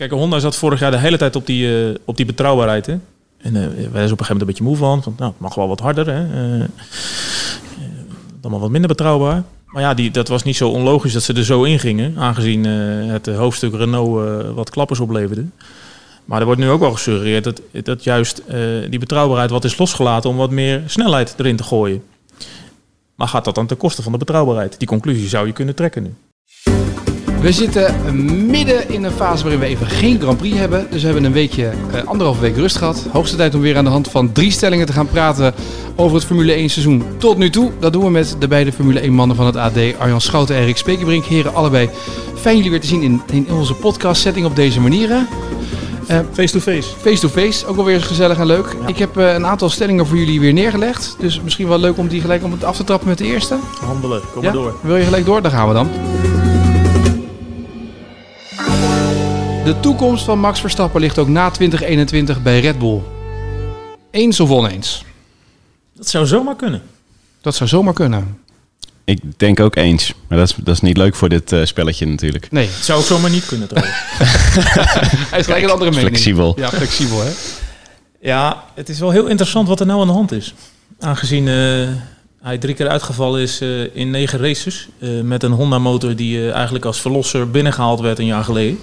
Kijk, Honda zat vorig jaar de hele tijd op die, uh, op die betrouwbaarheid. Hè? En uh, wij zijn op een gegeven moment een beetje moe van. nou, het mag wel wat harder. Hè? Uh, dan maar wat minder betrouwbaar. Maar ja, die, dat was niet zo onlogisch dat ze er zo in gingen. Aangezien het hoofdstuk Renault wat klappers opleverde. Maar er wordt nu ook wel gesuggereerd dat, dat juist die betrouwbaarheid wat is losgelaten om wat meer snelheid erin te gooien. Maar gaat dat dan ten koste van de betrouwbaarheid? Die conclusie zou je kunnen trekken nu. We zitten midden in een fase waarin we even geen Grand Prix hebben. Dus we hebben een weekje, eh, anderhalve week rust gehad. Hoogste tijd om weer aan de hand van drie stellingen te gaan praten over het Formule 1 seizoen tot nu toe. Dat doen we met de beide Formule 1 mannen van het AD, Arjan Schouten en Erik Spekerbrink. Heren, allebei fijn jullie weer te zien in, in onze podcast setting op deze manieren. Face-to-face. Face-to-face, ook wel weer eens gezellig en leuk. Ik heb uh, een aantal stellingen voor jullie weer neergelegd. Dus misschien wel leuk om die gelijk om het af te trappen met de eerste. Handelen, kom maar door. Wil je gelijk door? Daar gaan we dan. De toekomst van Max Verstappen ligt ook na 2021 bij Red Bull. Eens of oneens? Dat zou zomaar kunnen. Dat zou zomaar kunnen. Ik denk ook eens. Maar dat is, dat is niet leuk voor dit uh, spelletje natuurlijk. Nee. Het zou ook zomaar niet kunnen trouwens. Hij is gelijk een andere mening. Flexibel. Ja, flexibel hè. Ja, het is wel heel interessant wat er nou aan de hand is. Aangezien uh, hij drie keer uitgevallen is uh, in negen races. met een Honda motor die eigenlijk als verlosser binnengehaald werd een jaar geleden.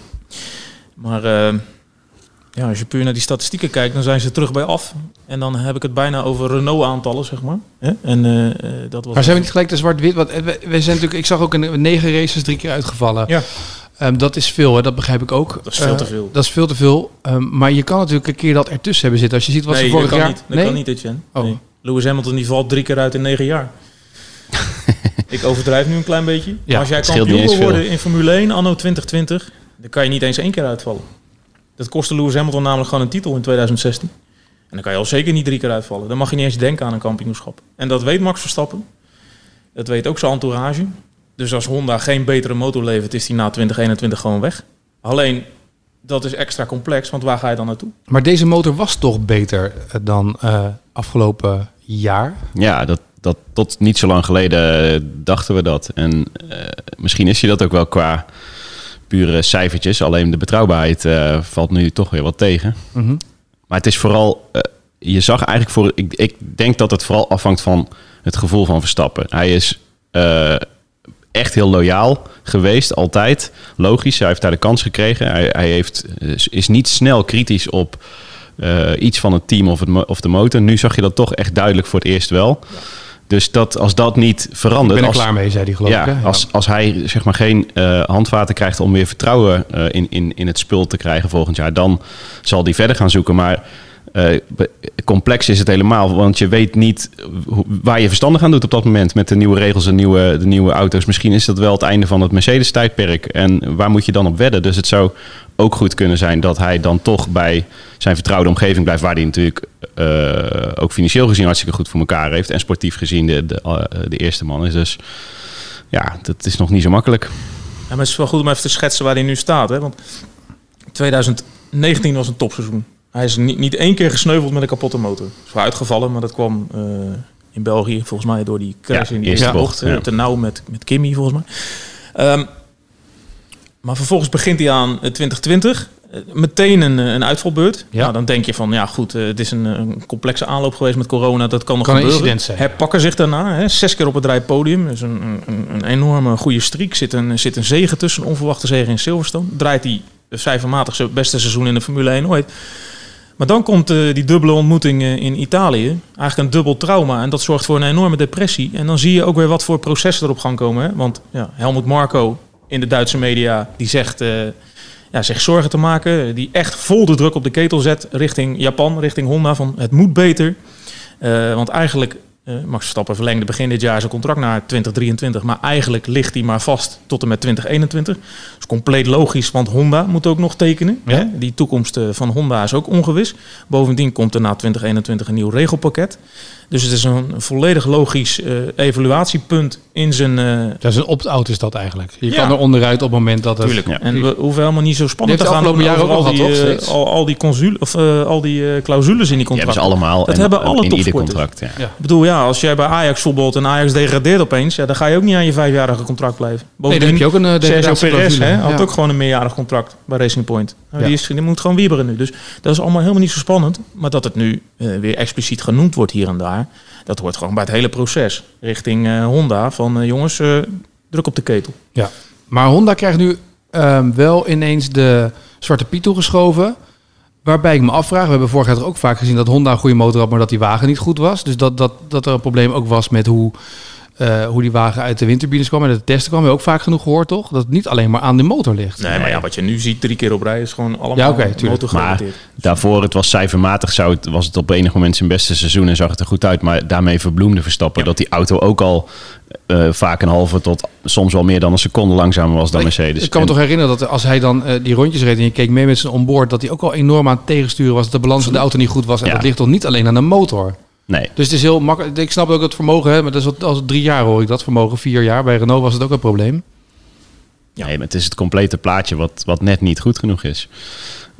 Maar ja, als je puur naar die statistieken kijkt, dan zijn ze terug bij af. En dan heb ik het bijna over Renault-aantallen, zeg maar. En, uh, dat was maar zijn we niet gelijk de zwart-wit? Want we, we, zijn natuurlijk, ik zag ook een negen races drie keer uitgevallen. Ja. Um, dat is veel, hè? dat begrijp ik ook. Dat is veel te veel. Dat is veel te veel. Um, maar je kan natuurlijk een keer dat ertussen hebben zitten. Als je ziet wat nee, ze vorig dat jaar... Niet. Dat nee? kan niet, Etienne. Oh. Nee. Lewis Hamilton die valt drie keer uit in negen jaar. ik overdrijf nu een klein beetje. Ja. Maar als jij kampioen wil worden in Formule 1 anno 2020, dan kan je niet eens één keer uitvallen. Dat kostte Lewis Hamilton namelijk gewoon een titel in 2016. En dan kan je al zeker niet drie keer uitvallen. Dan mag je niet eens denken aan een kampioenschap. En dat weet Max Verstappen. Dat weet ook zijn entourage. Dus als Honda geen betere motor levert, is die na 2021 gewoon weg. Alleen, dat is extra complex, want waar ga je dan naartoe? Maar deze motor was toch beter dan uh, afgelopen jaar? Ja, dat, dat, tot niet zo lang geleden dachten we dat. En uh, misschien is je dat ook wel qua pure cijfertjes. Alleen de betrouwbaarheid uh, valt nu toch weer wat tegen. Mm -hmm. Maar het is vooral, uh, je zag eigenlijk voor, ik, ik denk dat het vooral afhangt van het gevoel van Verstappen. Hij is uh, echt heel loyaal geweest, altijd. Logisch, hij heeft daar de kans gekregen. Hij, hij heeft, is niet snel kritisch op iets van het team of, het, of de motor. Nu zag je dat toch echt duidelijk voor het eerst wel. Ja. Dus dat, als dat niet verandert... Ik ben er als, klaar mee, zei hij geloof ja, ik. Hè? Als, als hij zeg maar, geen uh, handvaten krijgt om weer vertrouwen uh, in, in, in het spul te krijgen volgend jaar... dan zal hij verder gaan zoeken. Maar uh, complex is het helemaal, want je weet niet waar je verstandig aan doet op dat moment... met de nieuwe regels en nieuwe, de nieuwe auto's. Misschien is dat wel het einde van het Mercedes-tijdperk. En waar moet je dan op wedden? Dus het zou ook goed kunnen zijn dat hij dan toch bij zijn vertrouwde omgeving blijft, waar hij natuurlijk uh, ook financieel gezien hartstikke goed voor elkaar heeft en sportief gezien de, de, uh, de eerste man is. Dus ja, dat is nog niet zo makkelijk. Ja, maar het is wel goed om even te schetsen waar hij nu staat. Hè? Want 2019 was een topseizoen. Hij is niet, niet één keer gesneuveld met een kapotte motor. Is wel uitgevallen, maar dat kwam uh, in België volgens mij door die crash Ja, in die eerste bocht, bocht. ja. Te nauw met, met Kimmy volgens mij. Um, maar vervolgens begint hij aan eh, 2020. Eh, Meteen een, eh, een uitvalbeurt. Ja. Nou, dan denk je van, ja goed, eh, het is een, een complexe aanloop geweest met corona. Dat kan nog Kan een gebeuren. incident zijn. Herpakken zich daarna. Hè. Zes keer op het rijpodium. Dus een, een- een, een enorme goede streak. Zit een, zit een zegen tussen, een onverwachte zegen in Silverstone. Draait hij cijfermatig zijn beste seizoen in de Formule 1 ooit. Maar dan komt eh, die dubbele ontmoeting eh, in Italië. Eigenlijk een dubbel trauma. En dat zorgt voor een enorme depressie. En dan zie je ook weer wat voor processen er op gang komen. Hè? Want ja, Helmut Marko in de Duitse media, die zegt... eh, ja, zich zorgen te maken. Die echt vol de druk op de ketel zet richting Japan, richting Honda. Van het moet beter. Want eigenlijk, eh, Max Verstappen verlengde begin dit jaar zijn contract naar 2023. Maar eigenlijk ligt hij maar vast tot en met 2021. Dat is compleet logisch, want Honda moet ook nog tekenen. Ja. Hè? Die toekomst eh, van Honda is ook ongewis. Bovendien komt er na 2021 een nieuw regelpakket. Dus het is een volledig logisch uh, evaluatiepunt in zijn... Uh... Dat is een opt-out is dat eigenlijk. Je Ja. kan er onderuit op het moment dat het... Tuurlijk. Ja. En we hoeven helemaal niet zo spannend te gaan de afgelopen over jaren ook al al die, eh, al, al die, consul, of, eh, al die eh, clausules in die Die hebben contracten. ze allemaal. Dat en, hebben eh, alle in ieder contract. Ja. Ja. Ik bedoel, ja, als jij bij Ajax voetbalt en Ajax degradeert opeens, ja, dan ga je ook niet aan je vijfjarige contract blijven. Nee, dan heb je ook een uh, Sergio Perez hè, had Ja. ook gewoon een meerjarig contract bij Racing Point. Nou, Ja. die, is, die moet gewoon wieberen nu. Dus dat is allemaal helemaal niet zo spannend. Maar dat het nu eh, weer expliciet genoemd wordt hier en daar, dat hoort gewoon bij het hele proces. Richting eh, Honda van eh, jongens, eh, druk op de ketel. Ja. Maar Honda krijgt nu ehm, wel ineens de Zwarte Piet toegeschoven. Waarbij ik me afvraag, we hebben vorig jaar ook vaak gezien dat Honda een goede motor had, maar dat die wagen niet goed was. Dus dat, dat, dat er een probleem ook was met hoe, eh, hoe die wagen uit de windturbines kwam en de testen kwam. We hebben ook vaak genoeg gehoord, toch? Dat het niet alleen maar aan de motor ligt. Nee, maar ja, wat je nu ziet drie keer op rij is gewoon allemaal Ja, oké, tuurlijk. motorgerelateerd. Daarvoor, het was cijfermatig, zou het, was het op enig moment zijn beste seizoen en zag het er goed uit. Maar daarmee verbloemde Verstappen Ja. dat die auto ook al eh, vaak een halve tot soms wel meer dan een seconde langzamer was dan Mercedes. Ik kan me En- toch herinneren dat als hij dan eh, die rondjes reed en je keek mee met zijn onboard, dat hij ook al enorm aan het tegensturen was, dat de balans van de auto niet goed was. En Ja. dat ligt toch niet alleen aan de motor. Nee, Dus het is heel makkelijk. Ik snap ook het vermogen, hè, maar dat is wat, als drie jaar hoor ik dat vermogen, vier jaar. Bij Renault was het ook een probleem. nee, maar het is het complete plaatje wat, wat net niet goed genoeg is.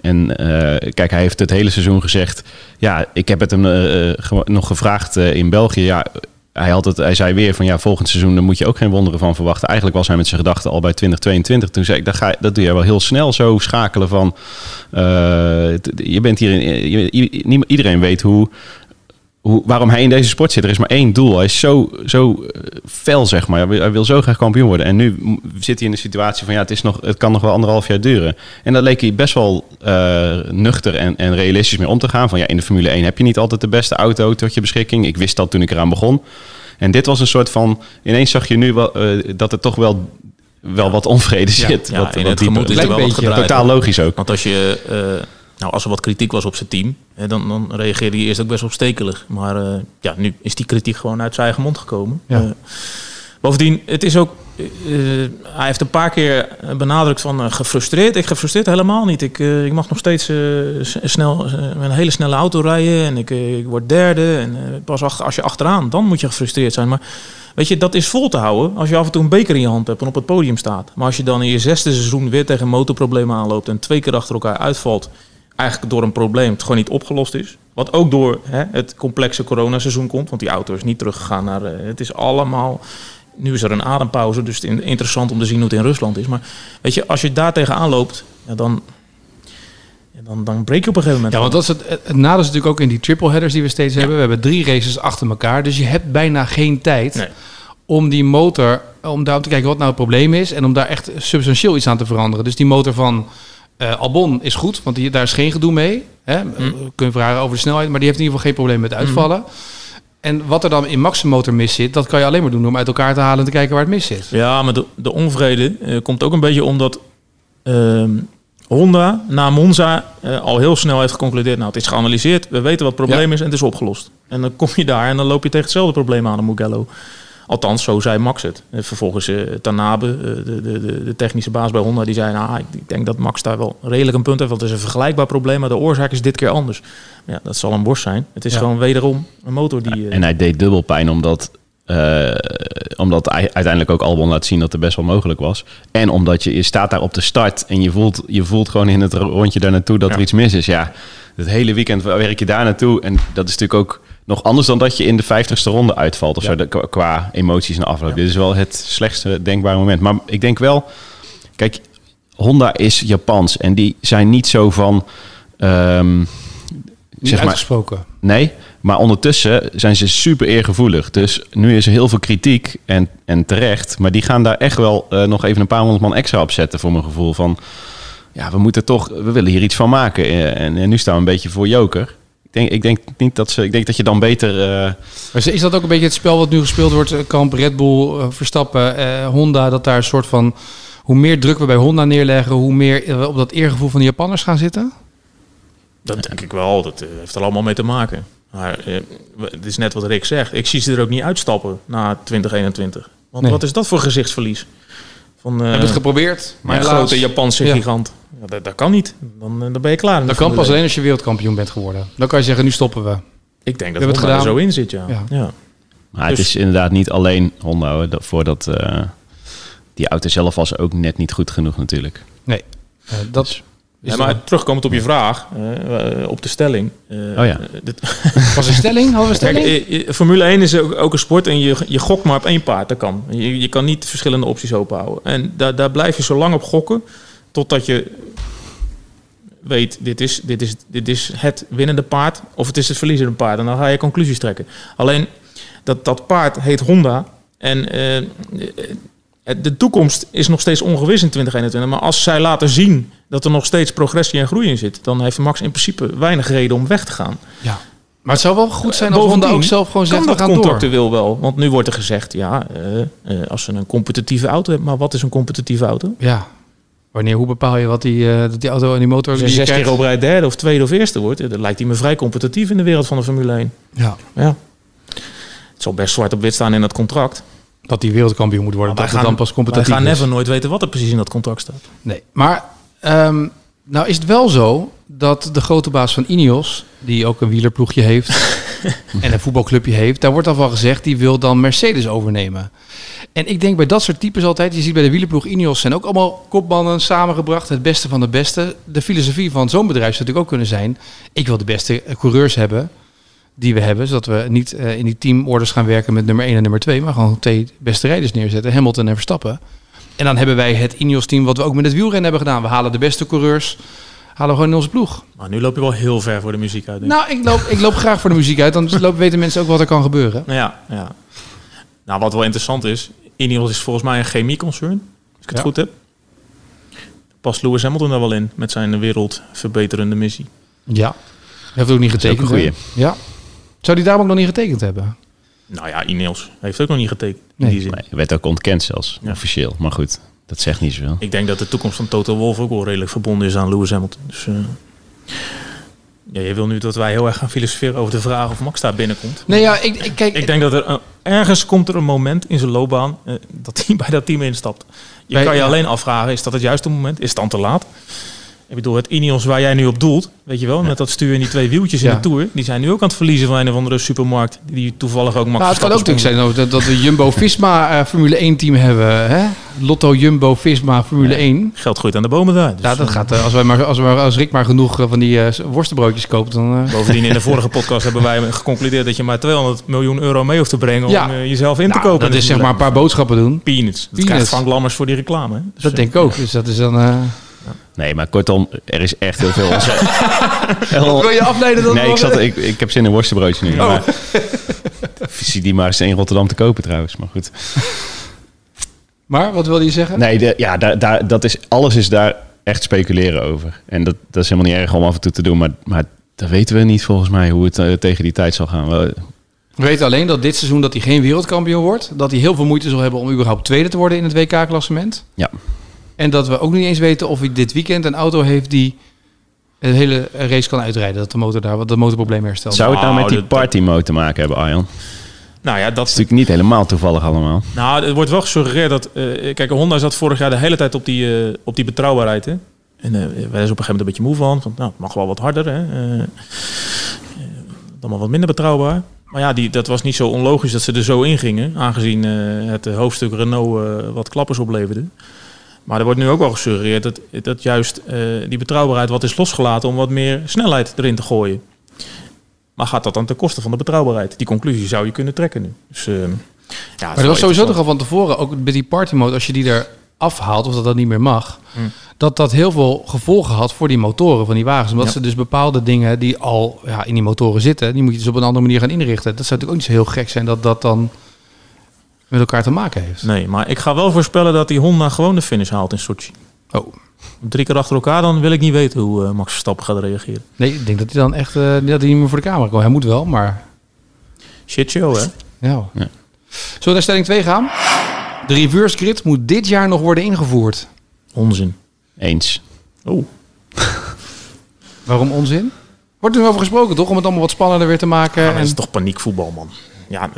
En eh, kijk, hij heeft het hele seizoen gezegd. Ja, ik heb het hem eh, eh, nog gevraagd in België. Ja, hij, had het, hij zei weer van ja, volgend seizoen daar moet je ook geen wonderen van verwachten. Eigenlijk was hij met zijn gedachten al bij 2022. Toen zei ik, dat, ga, dat doe je wel heel snel zo schakelen van. je bent hier, in, je- iedereen weet hoe, hoe, waarom hij in deze sport zit. Er is maar één doel. Hij is zo, zo eh, fel, zeg maar. Hij wil, hij wil zo graag kampioen worden. En nu zit hij in de situatie van ja, het, is nog, het kan nog wel anderhalf jaar duren. En daar leek hij best wel eh, nuchter en, en realistisch mee om te gaan. Van ja, in de Formule 1 heb je niet altijd de beste auto tot je beschikking. Ik wist dat toen ik eraan begon. En dit was een soort van. Ineens zag je nu wel, eh, dat er toch wel, wel wat onvrede zit. ja, wat, in wat het dieper. gemoed is er wel beetje. Totaal logisch ook. Want als je, nou, als er wat kritiek was op zijn team, hè, dan, dan reageerde hij eerst ook best wel stekelig. Maar eh, ja, nu is die kritiek gewoon uit zijn eigen mond gekomen. Ja. Eh, bovendien, het is ook, eh, hij heeft een paar keer benadrukt van gefrustreerd. Ik gefrustreerd helemaal niet. Ik, ik mag nog steeds snel, met een hele snelle auto rijden en ik, ik word derde. En pas achter, als je achteraan, dan moet je gefrustreerd zijn. Maar Weet je, dat is vol te houden als je af en toe een beker in je hand hebt en op het podium staat. Maar als je dan in je zesde seizoen weer tegen motorproblemen aanloopt en twee keer achter elkaar uitvalt, eigenlijk door een probleem dat gewoon niet opgelost is. Wat ook door hè, het complexe coronaseizoen komt, want die auto is niet teruggegaan naar. eh, het is allemaal. Nu is er een adempauze, dus het is interessant om te zien hoe het in Rusland is. Maar weet je, als je daar tegenaan loopt, ja, dan, dan, dan breek je op een gegeven moment. Ja, want dat is het, het het nadeel is natuurlijk ook in die triple headers die we steeds hebben. We hebben drie races achter elkaar, dus je hebt bijna geen tijd Nee. om die motor, om daar te kijken wat nou het probleem is en om daar echt substantieel iets aan te veranderen. Dus die motor van eh, Albon is goed, want die, daar is geen gedoe mee. Hè? We kunnen vragen over de snelheid, maar die heeft in ieder geval geen probleem met uitvallen. En wat er dan in Max' motor mis zit, dat kan je alleen maar doen om uit elkaar te halen en te kijken waar het mis zit. Ja, maar de, de onvrede eh, komt ook een beetje omdat ehm, Honda na Monza al heel snel heeft geconcludeerd. Nou, het is geanalyseerd, we weten wat het probleem Ja. is en het is opgelost. En dan kom je daar en dan loop je tegen hetzelfde probleem aan, de Mugello. Althans, zo zei Max het. Eh, vervolgens eh Tanabe, eh, de, de, de, de technische baas bij Honda, die zei... Nou, ik, ik denk dat Max daar wel redelijk een punt heeft, want het is een vergelijkbaar probleem, maar de oorzaak is dit keer anders. Ja, dat zal een borst zijn. Het is Ja. gewoon wederom een motor die... En hij deed dubbel pijn omdat, eh, omdat hij uiteindelijk ook Albon laat zien dat het best wel mogelijk was. En omdat je, je staat daar op de start en je voelt, je voelt gewoon in het rondje daar naartoe dat Ja. er iets mis is. Ja, het hele weekend werk je daar naartoe. En dat is natuurlijk ook nog anders dan dat je in de vijftigste ronde uitvalt of Ja. zo, de- qua- emoties en afloop. Ja. Dit is wel het slechtste denkbare moment. Maar ik denk wel, kijk, Honda is Japans en die zijn niet zo van... ehm, Niet zeg maar, uitgesproken. Nee, maar ondertussen zijn ze super eergevoelig. Dus nu is er heel veel kritiek en, en terecht. Maar die gaan daar echt wel eh, nog even een paar honderd man extra op zetten voor mijn gevoel. Van ja, we moeten toch, we willen hier iets van maken. Eh, En, en nu staan we een beetje voor joker. Ik denk, ik denk niet dat ze, ik denk dat je dan beter. eh, Maar is dat ook een beetje het spel wat nu gespeeld wordt? eh, Kamp, Red Bull, eh, Verstappen, eh, Honda, dat daar een soort van... Hoe meer druk we bij Honda neerleggen, hoe meer we op dat eergevoel van de Japanners gaan zitten? Dat denk ik wel. Dat heeft er allemaal mee te maken. Maar eh, het is net wat Rick zegt. Ik zie ze er ook niet uitstappen na 2021. Want Nee. wat is dat voor gezichtsverlies? Van eh, hebben het geprobeerd, maar een helaas, grote Japanse Ja. gigant. Ja, dat, dat kan niet. Dan, eh, dan ben je klaar. Dat kan pas 1. alleen als je wereldkampioen bent geworden. Dan kan je zeggen, nu stoppen we. Ik denk dat hebben het er zo in zit, ja. Ja. ja. Maar Dus- het is inderdaad niet alleen Honda hoor, dat, voordat eh, die auto zelf was ook net niet goed genoeg natuurlijk. Nee, eh, dat is Ja, maar terugkomend op je vraag, op de stelling. eh, Oh ja. dit- was een stelling. Hadden we Kijk, stelling? Formule 1 is ook, ook een sport en je, je gokt maar op één paard. Dat kan. Je, je kan niet verschillende opties openhouden. En daar, daar blijf je zo lang op gokken totdat je weet, dit is, dit, is, dit is het winnende paard of het is het verliezende paard. En dan ga je conclusies trekken. Alleen, dat, dat paard heet Honda en eh, eh, de toekomst is nog steeds ongewis in 2021. Maar als zij laten zien dat er nog steeds progressie en groei in zit, dan heeft Max in principe weinig reden om weg te gaan. Ja. Maar het zou wel goed zijn als Bovendien Honda ook zelf gewoon zegt, we gaan door. contractueel wel. Want nu wordt er gezegd, ja, eh, eh, als ze een competitieve auto hebben. Maar wat is een competitieve auto? Ja. Wanneer, hoe bepaal je wat die, eh, dat die auto en die motor... Als je die je zes keer op rij derde of tweede of eerste wordt, eh, dan lijkt hij me vrij competitief in de wereld van de Formule 1. Ja. Ja. Het zal best zwart op wit staan in dat contract. Dat die wereldkampioen moet worden. Maar dat het dan pas competitief gaan never nooit weten wat er precies in dat contract staat. Nee, maar ehm, nou is het wel zo dat de grote baas van Ineos, die ook een wielerploegje heeft en een voetbalclubje heeft, daar wordt al van gezegd, die wil dan Mercedes overnemen. En ik denk bij dat soort types altijd, je ziet bij de wielerploeg Ineos zijn ook allemaal kopmannen samengebracht, het beste van de beste. De filosofie van zo'n bedrijf zou natuurlijk ook kunnen zijn, ik wil de beste coureurs hebben die we hebben, zodat we niet eh, in die teamorders gaan werken met nummer 1 en nummer 2, maar gewoon twee beste rijders neerzetten, Hamilton en Verstappen. En dan hebben wij het Ineos-team wat we ook met het wielrennen hebben gedaan. We halen de beste coureurs, halen we gewoon in onze ploeg. Maar nu loop je wel heel ver voor de muziek uit. denk ik. Nou, ik loop, ik loop graag voor de muziek uit. Dan weten mensen ook wat er kan gebeuren. Nou ja, ja. Nou, wat wel interessant is, Ineos is volgens mij een chemieconcern, als ik het Ja. goed heb. Past Lewis Hamilton daar wel in met zijn wereldverbeterende missie? Ja. Heeft ook niet ook getekend. goeie. Ja. Zou die daarom ook nog niet getekend hebben? Nou ja, Ineos heeft ook nog niet getekend in Nee. die zin. Nee, werd ook ontkend zelfs, Ja. officieel. Maar goed, dat zegt niet zoveel. Ik denk dat de toekomst van Toto Wolff ook wel redelijk verbonden is aan Lewis Hamilton. Dus eh, ja, je wil nu dat wij heel erg gaan filosoferen over de vraag of Max daar binnenkomt. Nee, ja, ik, ik kijk... Ik denk dat er een- ergens komt er een moment in zijn loopbaan eh, dat hij bij dat team instapt. Je Bij- kan je alleen afvragen, is dat het juiste moment? Is het dan te laat? Ik bedoel, het Ineos waar jij nu op doelt, weet je wel, met dat stuur en die twee wieltjes in Ja. de Tour, die zijn nu ook aan het verliezen van een of andere supermarkt, die toevallig ook Max nou, het kan ook natuurlijk zijn dat, dat we Jumbo-Visma eh, Formule 1 team hebben. Hè? Lotto Jumbo-Visma Formule 1. sponsort. Geld groeit aan de bomen daar. Dus, Ja, dat eh, gaat, eh, als, wij maar, als, maar, als Rick maar genoeg van die worstenbroodjes koopt, dan... Bovendien, in de vorige podcast hebben wij geconcludeerd dat je maar 200 miljoen euro mee hoeft te brengen Ja. om jezelf in te nou, kopen. dat is zeg maar een paar boodschappen doen. peanuts. Dat Peanuts. krijgt Frank Lammers voor die reclame. Dus, Dat denk ik ook. Dus dat is dan... Nee, maar kortom, er is echt heel veel onzekerheid. Wil je afleiden dat Nee, ik, zat, ik, ik heb zin in worstenbroodje nu. Oh. Maar, zie die maar eens in Rotterdam te kopen trouwens. Maar goed. Maar, wat wilde je zeggen? Nee, de, ja, daar, daar, dat is, alles is daar echt speculeren over. En dat, dat is helemaal niet erg om af en toe te doen. Maar, maar dat weten we niet volgens mij hoe het eh, tegen die tijd zal gaan. We- We weten alleen dat dit seizoen dat hij geen wereldkampioen wordt. Dat hij heel veel moeite zal hebben om überhaupt tweede te worden in het WK-klassement. Ja. En dat we ook niet eens weten of hij dit weekend een auto heeft die het hele race kan uitrijden. Dat de motor daar wat de motorprobleem herstelt. Zou het nou Nou, met die dat- party mode te maken hebben, Arjan? Dat Nou ja, dat is natuurlijk niet helemaal toevallig allemaal. Nou, er wordt wel gesuggereerd dat... eh, kijk, Honda zat vorig jaar de hele tijd op die, eh, op die betrouwbaarheid. Hè? En eh wij zijn op een gegeven moment een beetje moe van. van nou, het mag wel wat harder. Hè? Dan maar wat minder betrouwbaar. Maar ja, die, dat was niet zo onlogisch dat ze er zo in gingen. Aangezien eh, het hoofdstuk Renault eh, wat klappers opleverde. Maar er wordt nu ook wel gesuggereerd dat, dat juist eh, die betrouwbaarheid wat is losgelaten... om wat meer snelheid erin te gooien. Maar gaat dat dan ten koste van de betrouwbaarheid? Die conclusie zou je kunnen trekken nu. Dus, eh, ja, Maar er was sowieso toch al van tevoren, ook met die party mode, als je die er afhaalt, of dat dat niet meer mag, Hmm. dat dat heel veel gevolgen had voor die motoren van die wagens. Omdat Ja. ze dus bepaalde dingen die al ja, in die motoren zitten, die moet je dus op een andere manier gaan inrichten. Dat zou natuurlijk ook niet zo heel gek zijn dat dat dan met elkaar te maken heeft. Nee, maar ik ga wel voorspellen dat die Honda gewoon de finish haalt in Sochi. Oh. Drie keer achter elkaar, dan wil ik niet weten hoe eh, Max Verstappen gaat reageren. Nee, ik denk dat hij dan echt eh, dat hij niet meer voor de camera komt. Hij moet wel, maar Shit show, hè? ja. Ja. Zullen we naar stelling 2 gaan? De reverse grid moet dit jaar nog worden ingevoerd. Onzin. Eens. Oh. Waarom onzin? Wordt er nu over gesproken, toch? Om het allemaal wat spannender weer te maken. Ja, en... is toch paniekvoetbal, man. Ja,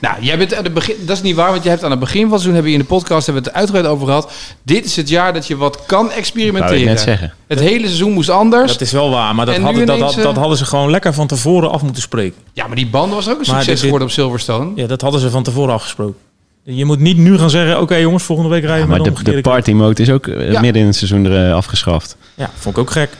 Nou, jij bent aan het begin, dat is niet waar, want je hebt aan het begin van het seizoen, hebben we in de podcast hebben we het uitgebreid over gehad. Dit is het jaar dat je wat kan experimenteren. ik net zeggen. Het hele seizoen moest anders. dat is wel waar. Maar dat, hadden, dat, ineens, dat, dat eh, hadden ze gewoon lekker van tevoren af moeten spreken. Ja, maar die band was ook een Maar succes dit- geworden op Silverstone. Ja, dat hadden ze van tevoren afgesproken. Je moet niet nu gaan zeggen, oké jongens, volgende week rijden we Maar met de, de party mode is ook eh, Ja. midden in het seizoen er, eh, afgeschaft. Ja, vond ik ook gek.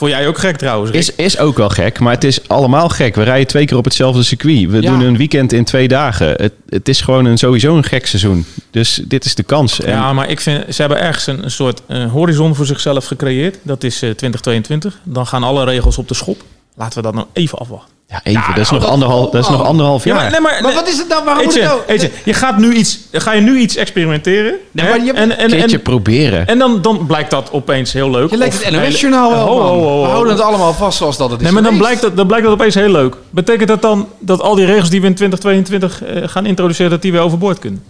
Vond jij ook gek trouwens? Rick? Is, is ook wel gek, maar het is allemaal gek. We rijden twee keer op hetzelfde circuit. We Ja. doen een weekend in twee dagen. Het, het is gewoon een, sowieso een gek seizoen. Dus dit is de kans. En Ja, maar ik vind, ze hebben ergens een, een soort eh, horizon voor zichzelf gecreëerd. Dat is eh, 2022. Dan gaan alle regels op de schop. Laten we dat nou even afwachten. Ja, even, dat, is nou, nog dat- anderhalf, dat is nog oh. anderhalf Ja, jaar. maar, nee, maar, Maar wat is het nou? Waarom moet Eetje, het nou? Eetje, je gaat nu iets, ga je nu iets experimenteren. Nee, hè? maar je hebt- en, en, Een keertje en, proberen. en dan, dan blijkt dat opeens heel leuk. Je lijkt het NOS-journaal wel, Ho, ho, man. ho, ho. We houden het allemaal vast zoals dat het is Nee, maar dan geweest. blijkt, dat, dan blijkt dat opeens heel leuk. Betekent dat dan dat al die regels die we in 2022 eh, gaan introduceren, dat die weer overboord kunnen?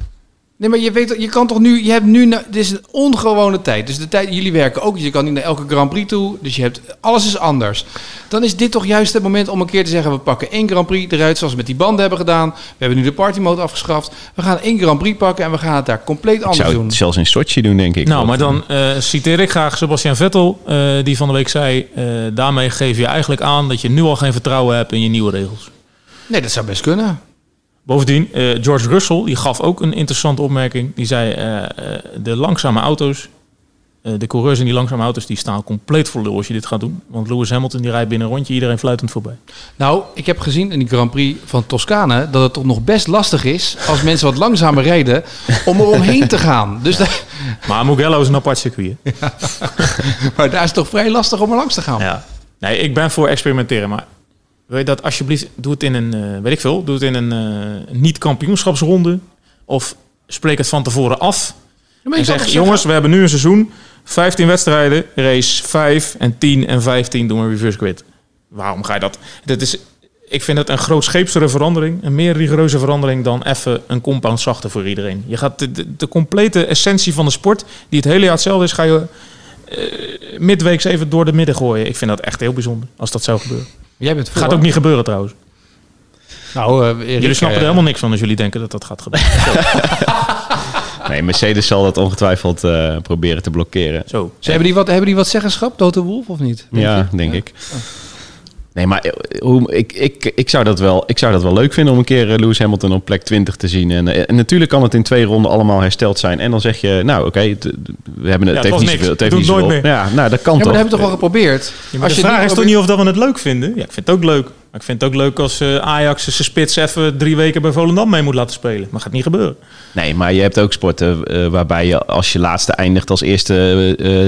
Nee, maar je weet, je kan toch nu, je hebt nu, dit is een ongewone tijd. Dus de tijd, jullie werken ook, je kan niet naar elke Grand Prix toe. Dus je hebt, alles is anders. Dan is dit toch juist het moment om een keer te zeggen, we pakken één Grand Prix eruit, zoals we met die banden hebben gedaan. We hebben nu de party mode afgeschaft. We gaan één Grand Prix pakken en we gaan het daar compleet Ik anders zou doen. het zelfs in Sochi doen, denk ik. Nou, maar dan eh, citeer ik graag Sebastian Vettel, eh, die van de week zei... eh, daarmee geef je eigenlijk aan dat je nu al geen vertrouwen hebt in je nieuwe regels. Nee, dat zou best kunnen. Bovendien, eh, George Russell, die gaf ook een interessante opmerking. Die zei, eh, eh, de langzame auto's, de coureurs in die langzame auto's, die staan compleet voor lul als je dit gaat doen. Want Lewis Hamilton, die rijdt binnen een rondje, iedereen fluitend voorbij. Nou, ik heb gezien in die Grand Prix van Toscane dat het toch nog best lastig is als mensen wat langzamer rijden om er omheen te gaan. Dus daar, Maar Mugello is een apart circuit. maar daar is het toch vrij lastig om er langs te gaan. Ja. Nee, ik ben voor experimenteren, maar wil je dat alsjeblieft, doe het in een, eh, weet ik veel, doe het in een eh, niet-kampioenschapsronde. Of spreek het van tevoren af. En zeg, jongens, we hebben nu een seizoen, 15 wedstrijden, race 5 en 10 en 15 doen we reverse grid. Waarom ga je dat? Dat is, ik vind het een grootscheepsere verandering, een meer rigoureuze verandering dan even een compound zachter voor iedereen. Je gaat de, de, de complete essentie van de sport, die het hele jaar hetzelfde is, ga je eh, midweeks even door de midden gooien. Ik vind dat echt heel bijzonder, als dat zou gebeuren. Jij bent voor. Gaat ook niet gebeuren trouwens. Nou, eh, Erik, Jullie snappen eh, er helemaal niks van als jullie denken dat dat gaat gebeuren. Nee, Mercedes zal dat ongetwijfeld eh, proberen te blokkeren. Zo. Ze hebben die wat, hebben die wat zeggenschap, Toto Wolf, of niet? Denk Ja, je? denk ik. Nee, maar eh, hoe, ik, ik, ik, zou dat wel, ik zou dat wel leuk vinden om een keer eh, Lewis Hamilton op plek 20 te zien. En, eh, en natuurlijk kan het in twee ronden allemaal hersteld zijn. En dan zeg je, nou oké, het- we hebben het, Ja, het heeft was niet zoveel. Het heeft Doe niet het nooit meer. Ja, nou dat kan Ja, maar toch. dat hebben we toch wel geprobeerd? Ja, maar Als de je vraag niet is toch niet of dat we het leuk vinden? Ja, ik vind het ook leuk. Maar ik vind het ook leuk als eh, Ajax zijn spits even drie weken bij Volendam mee moet laten spelen. Maar gaat niet gebeuren. Nee, maar je hebt ook sporten waarbij je als je laatste eindigt als eerste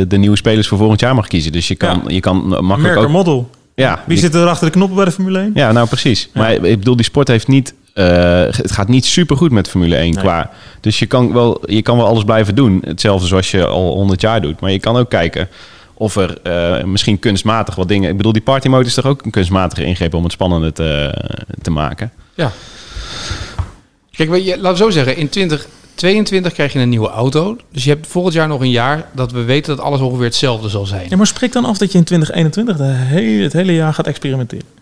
de nieuwe spelers voor volgend jaar mag kiezen. Dus je kan, Ja. je kan makkelijk Merker ook... model. Ja, Wie zit er achter de knoppen bij de Formule 1? Ja, nou precies. Maar ik bedoel, die sport heeft niet. eh, het gaat niet super goed met Formule 1 Nee. qua. Dus je kan, wel, je kan wel alles blijven doen. Hetzelfde zoals je al 100 jaar doet. Maar je kan ook kijken of er eh, misschien kunstmatig wat dingen. Ik bedoel, die party mode is toch ook een kunstmatige ingreep om het spannender te, te maken. Ja. Kijk, laten we zo zeggen, in 2022 krijg je een nieuwe auto. Dus je hebt volgend jaar nog een jaar dat we weten dat alles ongeveer hetzelfde zal zijn. Ja, maar spreek dan af dat je in 2021 de hele, het hele jaar gaat experimenteren.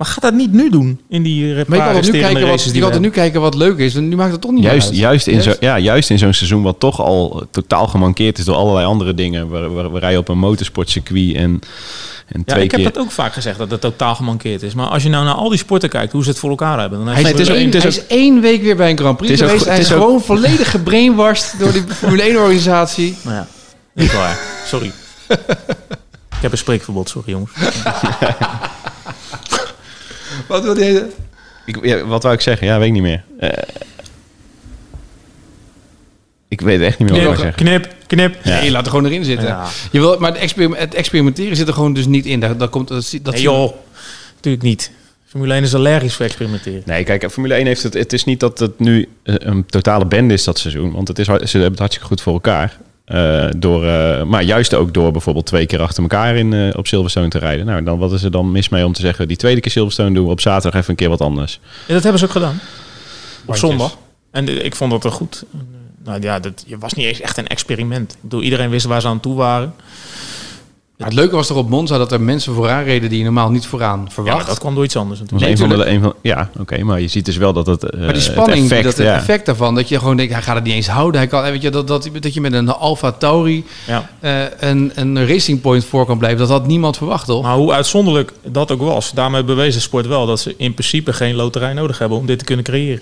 Maar ga dat niet nu doen in die Maar je paar kan, er nu resterende kijken wat, races je die we nu kijken wat leuk is. Want nu maakt het toch niet meer Juist, uit. juist, in zo, ja, juist in zo'n seizoen wat toch al totaal gemankeerd is door allerlei andere dingen. We, we, we rijden op een motorsportcircuit en, en Ja, ik heb dat ook vaak gezegd dat het totaal gemankeerd is. Maar als je nou naar al die sporten kijkt, hoe ze het voor elkaar hebben. Dan Hij, het is één, het is hij ook- is één week weer bij een Grand Prix Het is ook geweest. Hij is ook- gewoon volledig gebrainwashed door die Formule 1-organisatie. Nou ja, niet waar. Sorry. ik heb een spreekverbod, sorry jongens. Wat wil je? Ik, ja, wat wou ik zeggen? Ja, weet ik niet meer. Eh, ik weet echt niet meer wat ik zeggen. knip, knip. Ja. Nee, laat er gewoon erin zitten. Ja. Je wil, maar het, experim- het experimenteren zit er gewoon dus niet in. Dat, dat komt, dat, dat Nee zie- joh, natuurlijk niet. Formule 1 is allergisch voor experimenteren. Nee, kijk, Formule 1 heeft het... Het is niet dat het nu eh, een totale bende is dat seizoen. Want het is, ze hebben het hartstikke goed voor elkaar. Eh, door, eh, maar juist ook door bijvoorbeeld twee keer achter elkaar in, eh, op Silverstone te rijden. Nou, dan, wat is er dan mis mee om te zeggen... die tweede keer Silverstone doen we op zaterdag even een keer wat anders. Ja, dat hebben ze ook gedaan. Op Bandjes. zondag. En de- ik vond dat er goed. Nou ja, dat je was niet eens echt een experiment. Ik bedoel, iedereen wist waar ze aan toe waren. Maar het leuke was toch op Monza dat er mensen vooraan reden die je normaal niet vooraan Ja, maar verwacht. dat kwam door iets anders natuurlijk. was Nee, een van de, een van, ja, oké, maar je ziet dus wel dat het. eh, maar die spanning, het effect, dat het ja. effect daarvan, dat je gewoon denkt, hij gaat het niet eens houden. Hij kan, weet je, dat, dat, dat je met een Alfa Tauri Ja. eh, een, een racing point voor kan blijven, dat had niemand verwacht, toch? Maar hoe uitzonderlijk dat ook was, daarmee bewees de sport wel dat ze in principe geen loterij nodig hebben om dit te kunnen creëren.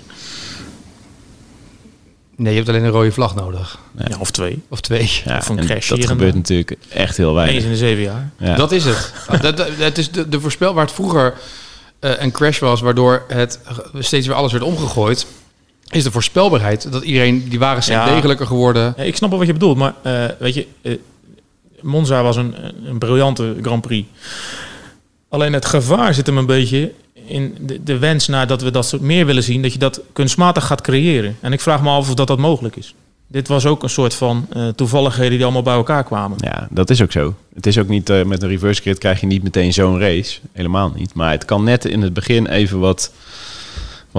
Nee, je hebt alleen een rode vlag nodig. Ja, of twee. Of twee. Ja, Of een crash dat gebeurt natuurlijk echt heel Eens weinig. in de zeven jaar. Ja. Dat is het. Dat, dat, het is de, de voorspel waar het vroeger eh, een crash was, waardoor het steeds weer alles werd omgegooid, is de voorspelbaarheid. Dat iedereen, die waren zijn Ja. degelijker geworden. Ja, ik snap wel wat je bedoelt, maar eh, weet je, eh, Monza was een, een briljante Grand Prix. Alleen het gevaar zit hem een beetje in de, de wens naar dat we dat soort meer willen zien, dat je dat kunstmatig gaat creëren. En ik vraag me af of dat dat mogelijk is. Dit was ook een soort van eh, toevalligheden die allemaal bij elkaar kwamen. Ja, dat is ook zo. Het is ook niet, eh, met een reverse grid krijg je niet meteen zo'n race. Helemaal niet. Maar het kan net in het begin even wat,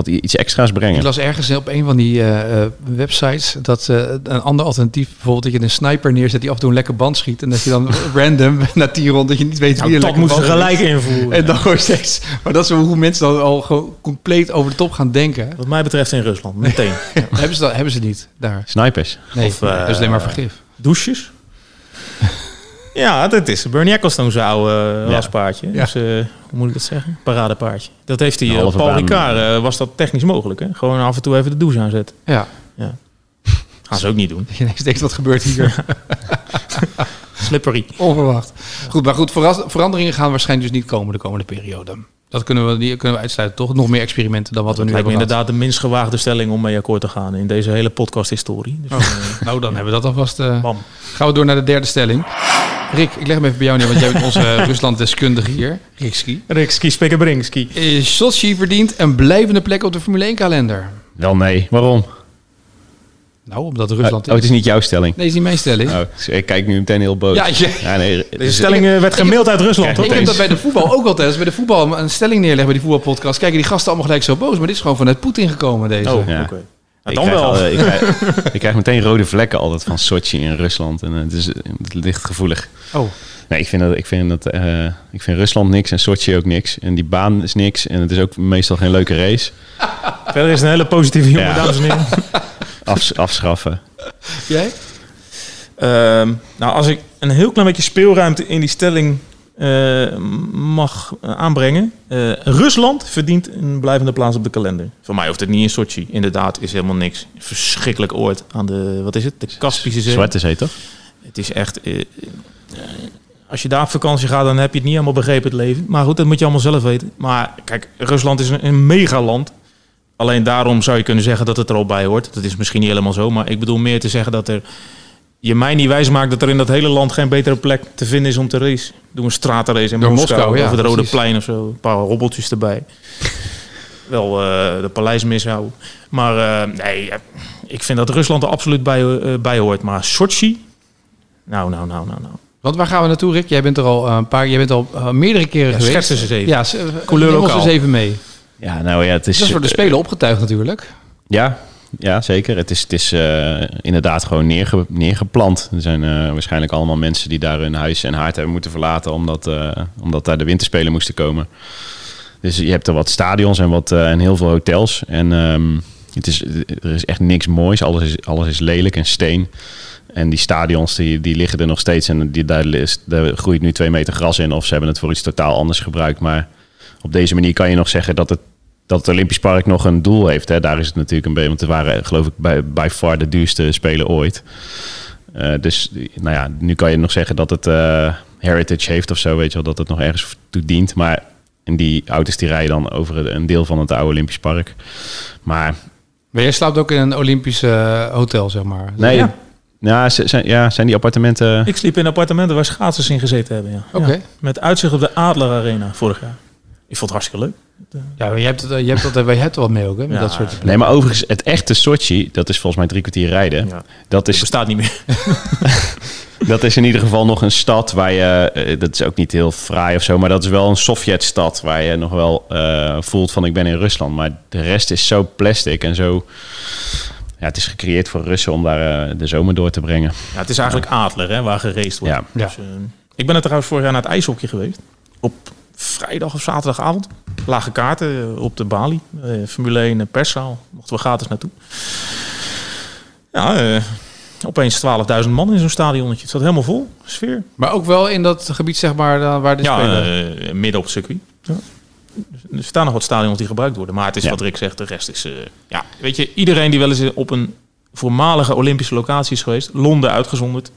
wat iets extra's Ik brengen. las ergens op een van die eh, eh, websites dat eh, een ander alternatief, bijvoorbeeld dat je een sniper neerzet die af en toe een lekker band schiet en dat je dan random na tien rond dat je niet weet wie Nou, een dat lekker moesten band gelijk invoeren. En dan gewoon steeds. Maar dat is hoe mensen dan al gewoon compleet over de top gaan denken. Wat mij betreft in Rusland, meteen. hebben, ze dat, hebben ze niet daar. Snipers. Nee, Of, dat is alleen maar vergif. Douches. Ja, dat is Bernie Ecclestone zijn oude uh, Ja. raspaardje. Ja. Dus, eh, hoe moet ik dat zeggen? Paradepaardje. Dat heeft hij, Een eh, Paul. Ricard, eh, was dat technisch mogelijk. Hè? Gewoon af en toe even de douche aanzetten. Ja. Gaan ze ook niet doen. Je denkt, wat gebeurt hier? Slippery. Onverwacht. Goed, maar goed, veranderingen gaan waarschijnlijk dus niet komen de komende periode. Dat kunnen we, die kunnen we uitsluiten, toch? Nog meer experimenten dan wat we nu lijkt me hebben inderdaad de minst gewaagde stelling om mee akkoord te gaan in deze hele podcast-historie. Dus, eh, Nou, dan hebben we dat alvast. eh, gaan we door naar de derde stelling. Rick, ik leg hem even bij jou neer, want jij bent onze Rusland-deskundige hier. Rikski. Rikski, Spekkenbringski. Eh, Sochi verdient een blijvende plek op de Formule 1-kalender. Wel nee. Waarom? Nou, omdat Rusland oh, het is niet jouw stelling. Nee, is niet mijn stelling. Oh, ik kijk nu meteen heel boos. Ja, je- Ja, nee, Deze dus- stelling eh, werd gemaild uit Rusland. Kijk, hoor. Ik heb dat bij de voetbal ook altijd. Als bij de voetbal een stelling neerleggen bij die voetbalpodcast. Kijken die gasten allemaal gelijk zo boos. Maar dit is gewoon vanuit Poetin gekomen, deze. Oh, Ja. oké. Ja, ik, dan wel. al, eh, ik, krijg, ik krijg meteen rode vlekken altijd van Sochi in Rusland. En eh, het, is, het ligt gevoelig. Oh. Nee, ik vind, dat, ik, vind dat, eh, ik vind Rusland niks en Sochi ook niks. En die baan is niks. En het is ook meestal geen leuke race. Verder is het een hele positieve jongen, Ja. dames en heren. Afs- afschaffen. Jij? Ehm, nou, als ik een heel klein beetje speelruimte in die stelling eh, mag eh, aanbrengen. Eh, Rusland verdient een blijvende plaats op de kalender. Voor mij hoeft het niet in Sochi. Inderdaad, is helemaal niks. Verschrikkelijk oord aan de, wat is het? De Kaspische Zee. Zwarte zee, toch? Het is echt... als je daar op vakantie gaat, dan heb je het niet helemaal begrepen, het leven. Maar goed, dat moet je allemaal zelf weten. Maar kijk, Rusland is een, een megaland. Alleen daarom zou je kunnen zeggen dat het er al bij hoort. Dat is misschien niet helemaal zo, maar ik bedoel meer te zeggen dat er... Je mij niet wijs maakt dat er in dat hele land geen betere plek te vinden is om te racen. Doe een stratenrace in Door Moskou, Moskou, ja, over de Rode precies. Plein of zo. Een paar hobbeltjes erbij. Wel eh, de paleis mishouden. Maar eh, nee, ik vind dat Rusland er absoluut bij, eh, bij hoort. Maar Sochi? Nou, nou, nou, nou, nou. Want waar gaan we naartoe, Rick? Jij bent er al een paar, jij bent al meerdere keren Ja, geweest. schets eens even. Ja, Couleur lokaal. eens even mee. Ja, nou ja, het is... Dat is voor de Spelen opgetuigd natuurlijk. Ja, ja zeker. Het is, het is eh, inderdaad gewoon neerge, neergeplant. Er zijn eh, waarschijnlijk allemaal mensen die daar hun huis en haard hebben moeten verlaten... omdat, eh, omdat daar de winterspelen moesten komen. Dus je hebt er wat stadions en, wat, en heel veel hotels. En ehm, het is, er is echt niks moois. Alles is, alles is lelijk en steen. En die stadions die, die liggen er nog steeds. En die, daar, is, daar groeit nu twee meter gras in. Of ze hebben het voor iets totaal anders gebruikt. Maar op deze manier kan je nog zeggen dat het, dat het Olympisch Park nog een doel heeft. Hè. Daar is het natuurlijk een beetje. Want het waren geloof ik bij, by far de duurste spelen ooit. Eh, dus nou ja, nu kan je nog zeggen dat het eh, heritage heeft of zo. Weet je wel, dat het nog ergens toe dient. Maar en die auto's die rijden dan over een deel van het oude Olympisch Park. Maar Maar jij slaapt ook in een Olympisch eh, hotel, zeg maar. nee, Ja. zijn, ja, zijn die appartementen... Ik sliep in appartementen waar schaatsers in gezeten hebben. Ja. Oké. Ja. Met uitzicht op de Adler Arena vorig jaar. Ik vond het hartstikke leuk. Ja, maar je hebt, het, eh, je hebt, dat, je hebt er wat mee ook, hè? Met Ja, dat soort Nee, maar overigens, het echte Sochi, dat is volgens mij drie kwartier rijden. Ja. Dat, Het is, bestaat niet meer. dat is in ieder geval nog een stad waar je, eh, dat is ook niet heel fraai of zo, maar dat is wel een Sovjetstad waar je nog wel eh, voelt van ik ben in Rusland. Maar de rest is zo plastic en zo, ja, het is gecreëerd voor Russen om daar eh, de zomer door te brengen. Ja, het is eigenlijk Adler hè, waar gereest wordt. Ja. Ja. Dus, eh, Ik ben er trouwens vorig jaar naar het ijshokje geweest. Op vrijdag of zaterdagavond. Lage kaarten eh, op de Bali. Eh, Formule 1 perszaal. Mochten we gratis naartoe. Ja, eh, opeens 12.000 man in zo'n stadionnetje. Het zat helemaal vol. Sfeer. Maar ook wel in dat gebied, zeg maar, waar de Ja, spelen. eh, midden op het circuit. Ja. Er staan nog wat stadions die gebruikt worden. Maar het is Ja. wat Rick zegt. De rest is... eh, ja, weet je, iedereen die wel eens op een voormalige Olympische locatie is geweest. Londen uitgezonderd.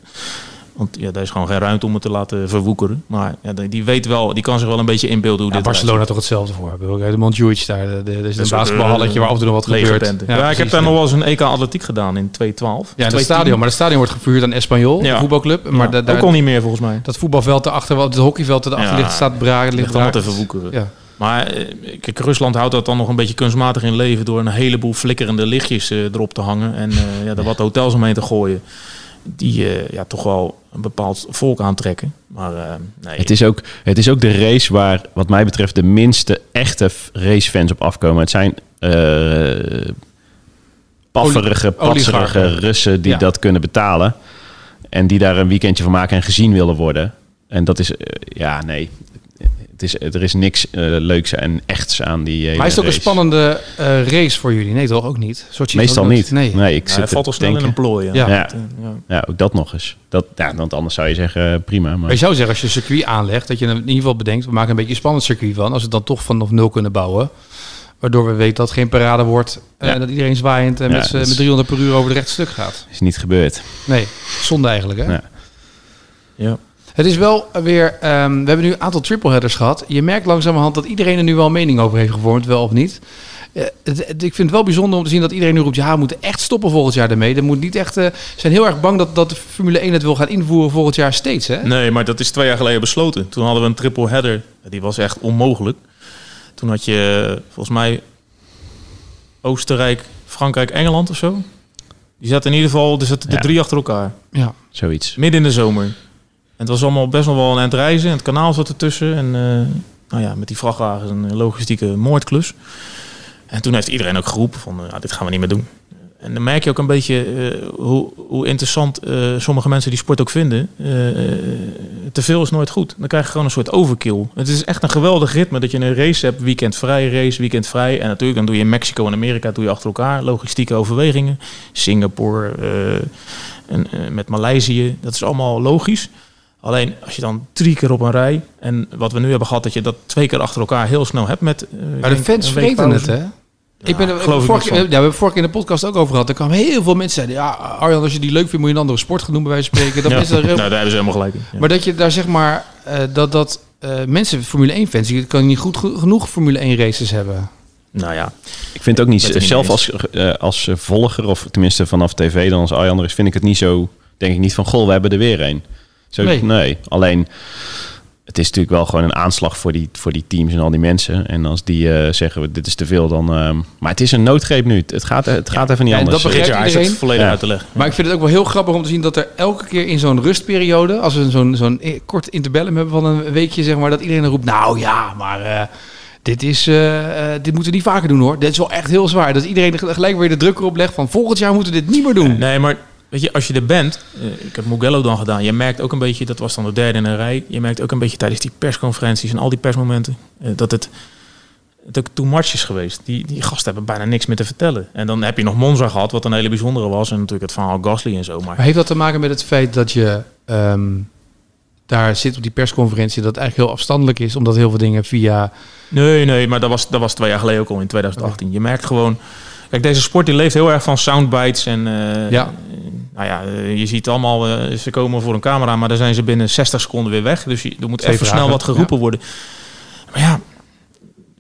Want ja, daar is gewoon geen ruimte om het te laten verwoekeren. Maar ja, die- weet wel, die kan zich wel een beetje inbeelden hoe Ja, dit Barcelona toch hetzelfde voor. de Montjuïc daar. De, de, is een Dat basketbalhalletje eh, waar af en toe nog wat gebeurt. tenten. Ja, ik heb daar nog wel eens een EK atletiek gedaan in 2012. Ja, in het 2010. stadion. Maar het stadion wordt gevuurd aan Espanyol, Ja. de voetbalclub. Maar Maar da- daar, ook al niet meer volgens mij. dat voetbalveld erachter, het hockeyveld erachter Ja, ligt, staat braak. Ligt allemaal te verwoekeren. Ja. Maar eh, kijk, Rusland houdt dat dan nog een beetje kunstmatig in leven door een heleboel flikkerende lichtjes eh, erop te hangen en ja, er wat hotels omheen te gooien. Die eh, ja, toch wel een bepaald volk aantrekken. Maar eh, nee, Het is, ook, het is ook de race waar, wat mij betreft, de minste echte racefans op afkomen. Het zijn eh pafferige, patserige oligarchen. Russen die Ja. dat kunnen betalen. En die daar een weekendje van maken en gezien willen worden. En dat is, ja, nee. Het is, er is niks eh, leuks en echts aan die Maar is het ook een spannende eh, race voor jullie? Nee, toch ook niet? Sochi Meestal ook niet. Nee. Nee, ik ja, zit hij valt al snel in een plooi. Ja. Ja. Ook dat nog eens. Dat, ja, want anders zou je zeggen, eh, prima. Maar... Maar je zou zeggen, als je een circuit aanlegt, dat je in ieder geval bedenkt, we maken een beetje een spannend circuit van. Als we het dan toch vanaf nul kunnen bouwen. Waardoor we weten dat het geen parade wordt. Ja. En dat iedereen zwaaiend en Ja, met, z'n- dat is- met 300 per uur over de rechte stuk gaat. is niet gebeurd. Nee, zonde eigenlijk hè. Ja. Ja. Het is wel weer, ehm, we hebben nu een aantal tripleheaders gehad. Je merkt langzamerhand dat iedereen er nu wel een mening over heeft gevormd, wel of niet. Eh, het- het- ik vind het wel bijzonder om te zien dat iedereen nu roept... ja, we moeten echt stoppen volgend jaar daarmee. Er moet niet echt... eh, Ze zijn heel erg bang dat, dat de Formule 1 het wil gaan invoeren volgend jaar steeds, hè? Nee, maar dat is twee jaar geleden besloten. Toen hadden we een triple header. Die was echt onmogelijk. Toen had je eh, volgens mij Oostenrijk, Frankrijk, Engeland of zo. Die zaten in ieder geval, er zaten de drie achter elkaar. Ja. Zoiets. Midden in de zomer. Het was allemaal best wel een eind reizen. En het kanaal zat ertussen. En eh, nou ja, met die vrachtwagens een logistieke moordklus. En toen heeft iedereen ook geroepen van, ja, dit gaan we niet meer doen. En dan merk je ook een beetje eh, hoe, hoe interessant sommige mensen die sport ook vinden. Te veel is nooit goed. Dan krijg je gewoon een soort overkill. Het is echt een geweldig ritme dat je een race hebt. Weekend vrij, race, weekend vrij. En natuurlijk dan doe je in Mexico en Amerika doe je achter elkaar. Logistieke overwegingen. Singapore en, met Maleisië. Dat is allemaal logisch. Alleen als je dan drie keer op een rij... en wat we nu hebben gehad, dat je dat twee keer achter elkaar heel snel hebt met... eh, Maar de fans vreten het, hè? ik ben er, geloof ik vorige, ja, we hebben vorige keer in de podcast ook over gehad. Er kwamen heel veel mensen zeiden... ja, Arjan, als je die leuk vindt, moet je een andere sport gaan doen, bij wijze van spreken. Dat Ja, mensen er heel- nou, daar hebben ze helemaal gelijk in. Ja. Maar dat je daar zeg maar... eh, dat, dat eh, mensen, Formule 1 fans, die kan niet goed ge- genoeg Formule 1 races hebben. nou ja, Ik vind het ook niet, Ben het niet zelf als, eh, als volger, of tenminste vanaf tv dan als Arjan er is, vind ik het niet zo, denk ik niet van, goh, we hebben er weer een. Zo, Nee. nee. alleen het is natuurlijk wel gewoon een aanslag voor die, voor die teams en al die mensen. En als die eh, zeggen, dit is te veel, dan... ehm, maar het is een noodgreep nu. Het gaat, het gaat even niet Ja, anders. dat begrijpt is het iedereen? volledig Ja. uit te leggen. Maar ik vind het ook wel heel grappig om te zien dat er elke keer in zo'n rustperiode, als we zo'n zo'n eh, kort interbellum hebben van een weekje, zeg maar, dat iedereen roept, nou ja, maar eh, dit, is, eh, eh, dit moeten we niet vaker doen hoor. Dit is wel echt heel zwaar. Dat iedereen er gelijk weer de druk erop legt van volgend jaar moeten we dit niet meer doen. Nee, maar weet je, als je er bent, eh, ik heb Mugello dan gedaan, je merkt ook een beetje, dat was dan de derde in een rij, je merkt ook een beetje tijdens die persconferenties en al die persmomenten, eh, dat het, het ook too much is geweest. Die, die gasten hebben bijna niks meer te vertellen. En dan heb je nog Monza gehad, wat een hele bijzondere was, en natuurlijk het verhaal Gasly en zo. Maar Maar heeft dat te maken met het feit dat je ehm, daar zit op die persconferentie, dat eigenlijk heel afstandelijk is, omdat heel veel dingen via... Nee, nee, maar dat was, dat was twee jaar geleden ook al in 2018. Je merkt gewoon. Kijk, deze sport die leeft heel erg van soundbites. En eh, Ja. Eh, nou ja, eh, je ziet allemaal, eh, ze komen voor een camera, maar dan zijn ze binnen 60 seconden weer weg. Dus je, er moet Twee even vragen, snel wat geroepen worden. Maar ja,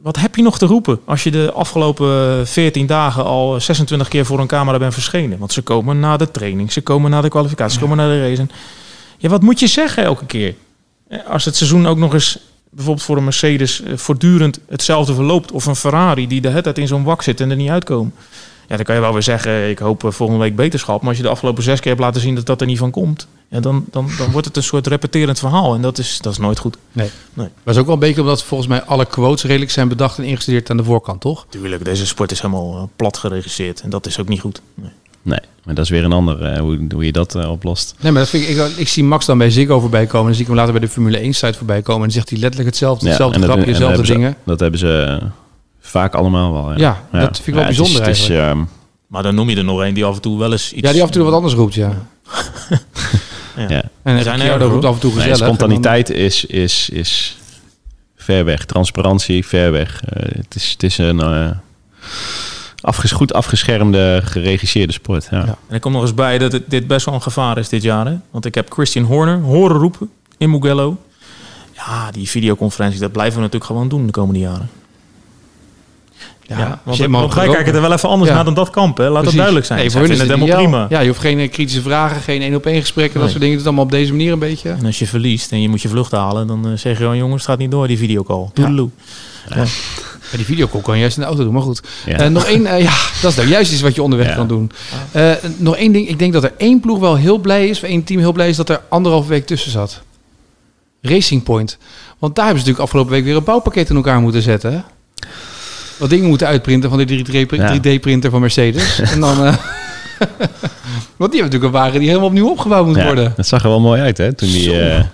wat heb je nog te roepen als je de afgelopen 14 dagen al 26 keer voor een camera bent verschenen? Want ze komen na de training, ze komen na de kwalificatie, ze komen naar de race. Ja, wat moet je zeggen elke keer? Eh, Als het seizoen ook nog eens bijvoorbeeld voor een Mercedes eh, voortdurend hetzelfde verloopt. Of een Ferrari die de hele tijd in zo'n wak zit en er niet uitkomt. Ja, dan kan je wel weer zeggen, ik hoop eh, volgende week beterschap. Maar als je de afgelopen zes keer hebt laten zien dat dat er niet van komt. Ja, dan, dan, dan wordt het een soort repeterend verhaal. En dat is, dat is nooit goed. Nee. Nee. Maar is ook wel een beetje omdat volgens mij alle quotes redelijk zijn bedacht en ingestudeerd aan de voorkant, toch? Tuurlijk, deze sport is helemaal eh, plat geregisseerd. En dat is ook niet goed. Nee. Nee, maar dat is weer een ander, eh, hoe, hoe je dat oplost. Nee, maar dat vind ik, ik, ik zie Max dan bij Ziggo voorbij komen. En dan zie ik hem later bij de Formule 1 site voorbij komen. En dan zegt hij letterlijk hetzelfde. hetzelfde en dat- grapje, en dat dezelfde hebben ze- dingen. dat hebben ze vaak allemaal wel. Ja, Ja, dat vind ik wel het is- bijzonder het is, eigenlijk. ehm, Maar dan noem je er nog een die af en toe wel eens iets... Ja, die af en toe wat anders roept, ja. ja. En zijn er, roept hoor. af en toe Nee, gezellig. spontaniteit is, is, is ver weg. Transparantie, ver weg. Eh, het, is, het is een eh, afges, goed afgeschermde, geregisseerde sport. Ja. Ja. En er komt nog eens bij dat het, dit best wel een gevaar is dit jaar. Hè? Want ik heb Christian Horner horen roepen in Mugello. Ja, die videoconferentie, dat blijven we natuurlijk gewoon doen de komende jaren. Ja, als want je eenmaal want wij geroken- kijken er wel even anders Ja. naar dan dat kamp. Hè? Laat Precies. dat duidelijk zijn. Nee, Zij voor hun is vinden het helemaal ideaal. prima. Ja, je hoeft geen kritische vragen, geen één op één gesprekken, dat soort dingen. Het is allemaal op deze manier een beetje. En als je verliest en je moet je vlucht halen, dan eh, zeg je gewoon, jongens, het gaat niet door, die videocall. Toedeloe. Bij die videocall kan je juist in de auto doen, maar goed. Ja. Eh, nog één, eh, ja, dat is nou juist iets wat je onderweg Ja. kan doen. Eh, nog één ding, ik denk dat er één ploeg wel heel blij is, of één team heel blij is dat er anderhalve week tussen zat. Racing Point. Want daar hebben ze natuurlijk afgelopen week weer een bouwpakket in elkaar moeten zetten. hè? Wat dingen moeten uitprinten van de 3D-printer van Mercedes. en dan... eh, want die hebben natuurlijk een wagen die helemaal opnieuw opgebouwd moet Ja, worden. dat zag er wel mooi uit, hè? Toen die, eh,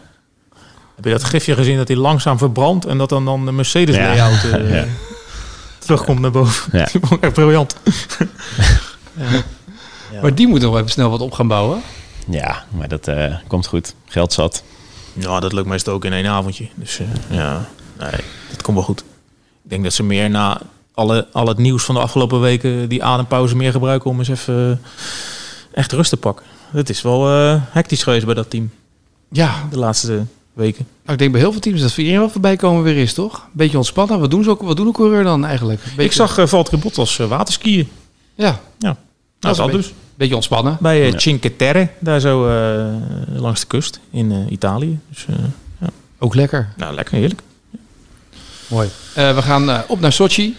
Heb je dat gifje gezien dat hij langzaam verbrandt en dat dan, dan de Mercedes Ja. layout eh, Ja. terugkomt naar boven? Ja. Echt briljant. Ja. Maar die moet nog even snel wat op gaan bouwen. ja, maar dat eh, komt goed. Geld zat. Ja, dat lukt meestal ook in één avondje. Dus eh, ja, nee, dat komt wel goed. Ik denk dat ze meer na alle, al het nieuws van de afgelopen weken die adempauze meer gebruiken om eens even eh, echt rust te pakken. Het is wel eh, hectisch geweest bij dat team Ja, de laatste weken. Nou, ik denk bij heel veel teams dat voor iedereen wel voorbij komen weer is, toch? Beetje ontspannen. Wat doen ze ook? Wat doen een coureur dan eigenlijk? Beetje, Ik zag uh, Valtteri Bottas eh, waterskiën. Ja, Nou, Dat is een dus. beetje ontspannen. Bij Ja. Cinque Terre, daar zo langs de kust in Italië. Dus eh, Ook lekker. nou, lekker heerlijk. Mooi. Eh, we gaan eh, op naar Sochi.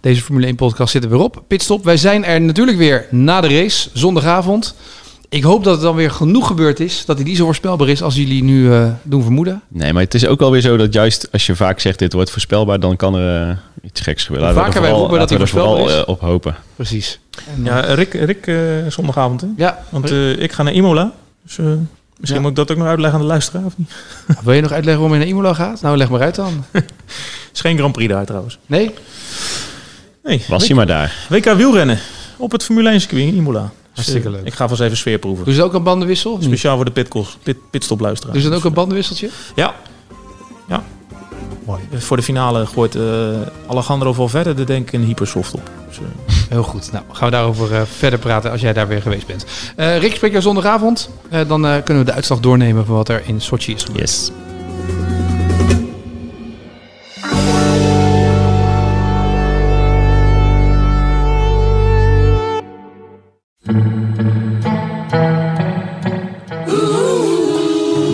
Deze Formule 1 podcast zit er weer op. Pitstop. Wij zijn er natuurlijk weer na de race, zondagavond. Ik hoop dat het dan weer genoeg gebeurd is. Dat hij niet zo voorspelbaar is als jullie nu eh, doen vermoeden. Nee, maar het is ook wel weer zo dat juist als je vaak zegt dit wordt voorspelbaar, dan kan er iets geks gebeuren. Vaker wij roepen dat hij er vooral voorspelbaar eh, op hopen. Precies. En, Ja, Rick, Rick eh, zondagavond. Hè? ja. Want eh, ik ga naar Imola. Dus eh, misschien Ja. moet ik dat ook nog uitleggen aan de luisteraar of niet? Wil je nog uitleggen waarom je naar Imola gaat? Nou, leg maar uit dan. Het is geen Grand Prix daar trouwens. Nee? Nee, Was hij maar daar. WK wielrennen op het Formule 1 circuit in Imola. Dus, Hartstikke eh, leuk. Ik ga vast even sfeer proeven. Doen ze ook een bandenwissel? Speciaal voor de pitcalls, pit, pitstop luisteraars. Doen ze dan ook een bandenwisseltje? Ja. Ja. Mooi. Eh, Voor de finale gooit eh Alejandro Valverde er denk ik een hypersoft op. Dus, eh, Heel goed. Nou, gaan we daarover eh, verder praten als jij daar weer geweest bent. Eh, Rick, spreek jou zondagavond. Eh, dan eh, kunnen we de uitslag doornemen van wat er in Sochi is gebeurd. Yes.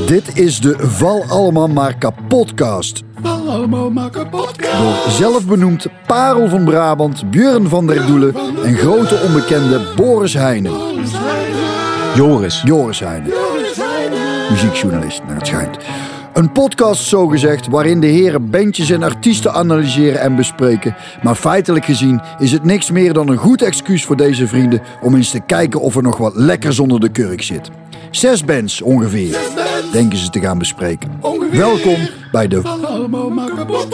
Dit is de Val Allemaal Maar Kapotcast. Allemaal maar kapot. Door zelfbenoemd Parel van Brabant, Björn van der Doelen en grote onbekende Boris Heijnen. Joris. Joris Heijnen. Muziekjournalist, naar het schijnt. Een podcast zogezegd waarin de heren bandjes en artiesten analyseren en bespreken. Maar feitelijk gezien is het niks meer dan een goed excuus voor deze vrienden om eens te kijken of er nog wat lekkers onder de kurk zit. Zes bands ongeveer, denken ze te gaan bespreken. Ongeveer. Welkom bij de Val allemaal maar kapot.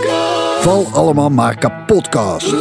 Val Allemaal Maar Kapotcast.